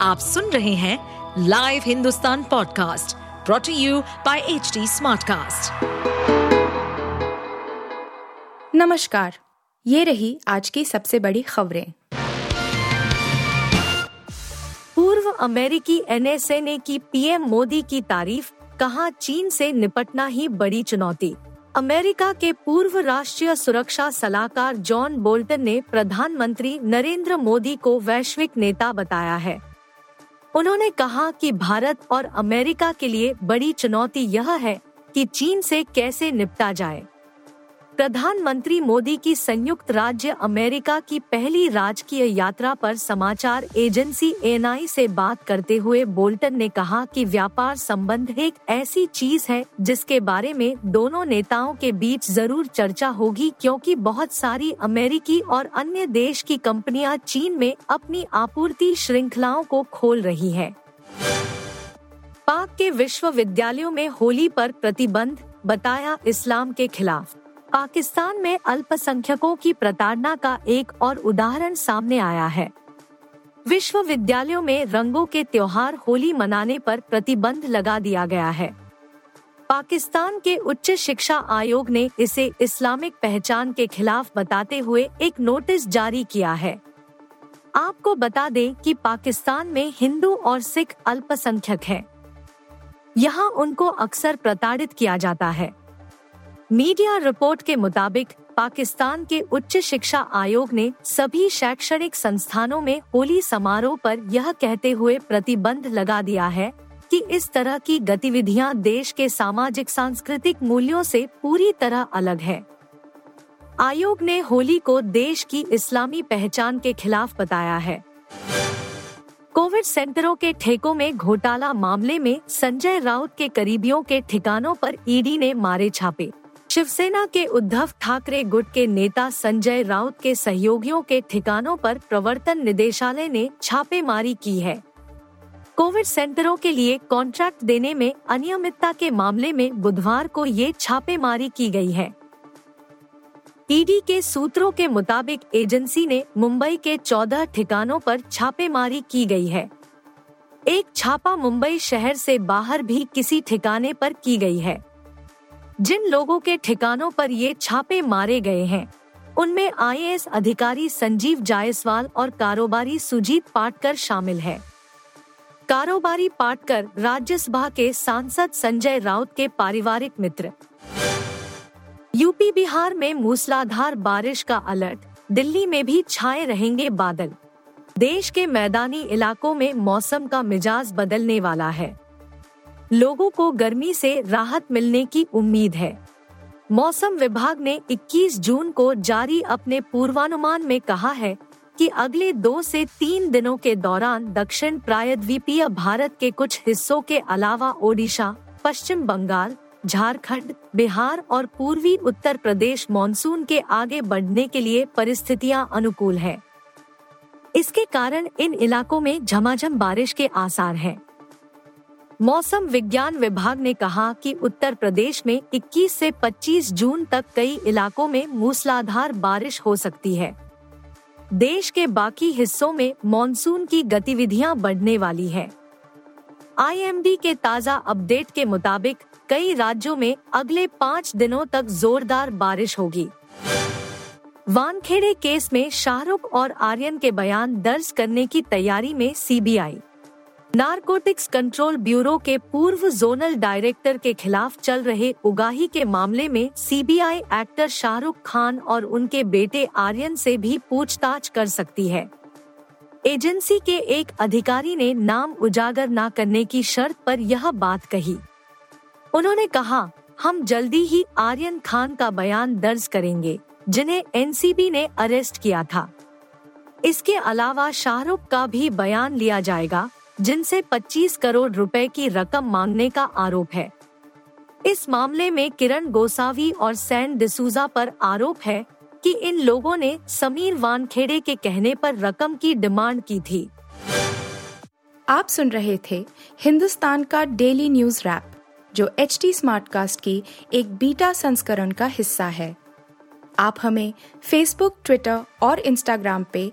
आप सुन रहे हैं live Hindustan podcast brought to you by H Smartcast. नमस्कार ये रही आज की सबसे बड़ी खबरें। पूर्व अमेरिकी एनएसए ने की पीएम मोदी की तारीफ़ कहा चीन से निपटना ही बड़ी चुनौती। अमेरिका के पूर्व राष्ट्रीय सुरक्षा सलाहकार जॉन बोल्टन ने प्रधानमंत्री नरेंद्र मोदी को वैश्विक नेता बताया है। उन्होंने कहा कि भारत और अमेरिका के लिए बड़ी चुनौती यह है कि चीन से कैसे निपटा जाए। प्रधानमंत्री मोदी की संयुक्त राज्य अमेरिका की पहली राजकीय यात्रा पर समाचार एजेंसी एनआई से बात करते हुए बोल्टन ने कहा कि व्यापार संबंध एक ऐसी चीज़ है जिसके बारे में दोनों नेताओं के बीच ज़रूर चर्चा होगी क्योंकि बहुत सारी अमेरिकी और अन्य देश की कंपनियाँ चीन में अपनी आपूर्ति श्रृंखलाओं को खोल रही है। पाक के विश्वविद्यालयों में होली पर प्रतिबंध, बताया इस्लाम के खिलाफ। पाकिस्तान में अल्पसंख्यकों की प्रताड़ना का एक और उदाहरण सामने आया है। विश्वविद्यालयों में रंगों के त्योहार होली मनाने पर प्रतिबंध लगा दिया गया है। पाकिस्तान के उच्च शिक्षा आयोग ने इसे इस्लामिक पहचान के खिलाफ बताते हुए एक नोटिस जारी किया है। आपको बता दें कि पाकिस्तान में हिंदू और सिख अल्पसंख्यक हैं। यहाँ उनको अक्सर प्रताड़ित किया जाता है। मीडिया रिपोर्ट के मुताबिक, पाकिस्तान के उच्च शिक्षा आयोग ने सभी शैक्षणिक संस्थानों में होली समारोह पर यह कहते हुए प्रतिबंध लगा दिया है कि इस तरह की गतिविधियाँ देश के सामाजिक सांस्कृतिक मूल्यों से पूरी तरह अलग है। आयोग ने होली को देश की इस्लामी पहचान के खिलाफ बताया है। कोविड सेंटरों के ठेकों में घोटाला मामले में संजय राउत के करीबियों के ठिकानों पर ईडी ने मारे छापे। शिवसेना के उद्धव ठाकरे गुट के नेता संजय राउत के सहयोगियों के ठिकानों पर प्रवर्तन निदेशालय ने छापेमारी की है। कोविड सेंटरों के लिए कॉन्ट्रैक्ट देने में अनियमितता के मामले में बुधवार को ये छापेमारी की गई है। ईडी के सूत्रों के मुताबिक एजेंसी ने मुंबई के 14 ठिकानों पर छापेमारी की गई है। एक छापा मुंबई शहर से बाहर भी किसी ठिकाने पर की गई है। जिन लोगों के ठिकानों पर ये छापे मारे गए हैं, उनमें आईएएस अधिकारी संजीव जायसवाल और कारोबारी सुजीत पाटकर शामिल है। कारोबारी पाटकर राज्यसभा के सांसद संजय राउत के पारिवारिक मित्र। यूपी बिहार में मूसलाधार बारिश का अलर्ट, दिल्ली में भी छाए रहेंगे बादल। देश के मैदानी इलाकों में मौसम का मिजाज बदलने वाला है। लोगों को गर्मी से राहत मिलने की उम्मीद है मौसम विभाग ने 21 जून को जारी अपने पूर्वानुमान में कहा है कि अगले दो से तीन दिनों के दौरान दक्षिण प्रायद्वीपीय भारत के कुछ हिस्सों के अलावा ओडिशा पश्चिम बंगाल झारखंड, बिहार और पूर्वी उत्तर प्रदेश मानसून के आगे बढ़ने के लिए परिस्थितियाँ अनुकूल है इसके कारण इन इलाकों में झमाझम बारिश के आसार हैं। मौसम विज्ञान विभाग ने कहा कि उत्तर प्रदेश में 21 से 25 जून तक कई इलाकों में मूसलाधार बारिश हो सकती है। देश के बाकी हिस्सों में मानसून की गतिविधियाँ बढ़ने वाली है। आईएमडी के ताज़ा अपडेट के मुताबिक कई राज्यों में अगले पाँच दिनों तक जोरदार बारिश होगी। वानखेड़े केस में शाहरुख और आर्यन के बयान दर्ज करने की तैयारी में सीबीआई। नारकोटिक्स कंट्रोल ब्यूरो के पूर्व जोनल डायरेक्टर के खिलाफ चल रहे उगाही के मामले में सीबीआई एक्टर शाहरुख खान और उनके बेटे आर्यन से भी पूछताछ कर सकती है। एजेंसी के एक अधिकारी ने नाम उजागर न करने की शर्त पर यह बात कही। उन्होंने कहा, हम जल्दी ही आर्यन खान का बयान दर्ज करेंगे, जिन्हें एनसीबी ने अरेस्ट किया था। इसके अलावा शाहरुख का भी बयान लिया जाएगा। जिनसे 25 करोड़ रुपए की रकम मांगने का आरोप है। इस मामले में किरण गोसावी और सैन डिसूजा पर आरोप है कि इन लोगों ने समीर वानखेड़े के कहने पर रकम की डिमांड की थी। आप सुन रहे थे हिंदुस्तान का डेली न्यूज़ रैप, जो एच टी स्मार्ट कास्ट की एक बीटा संस्करण का हिस्सा है। आप हमें फेसबुक ट्विटर और इंस्टाग्राम पे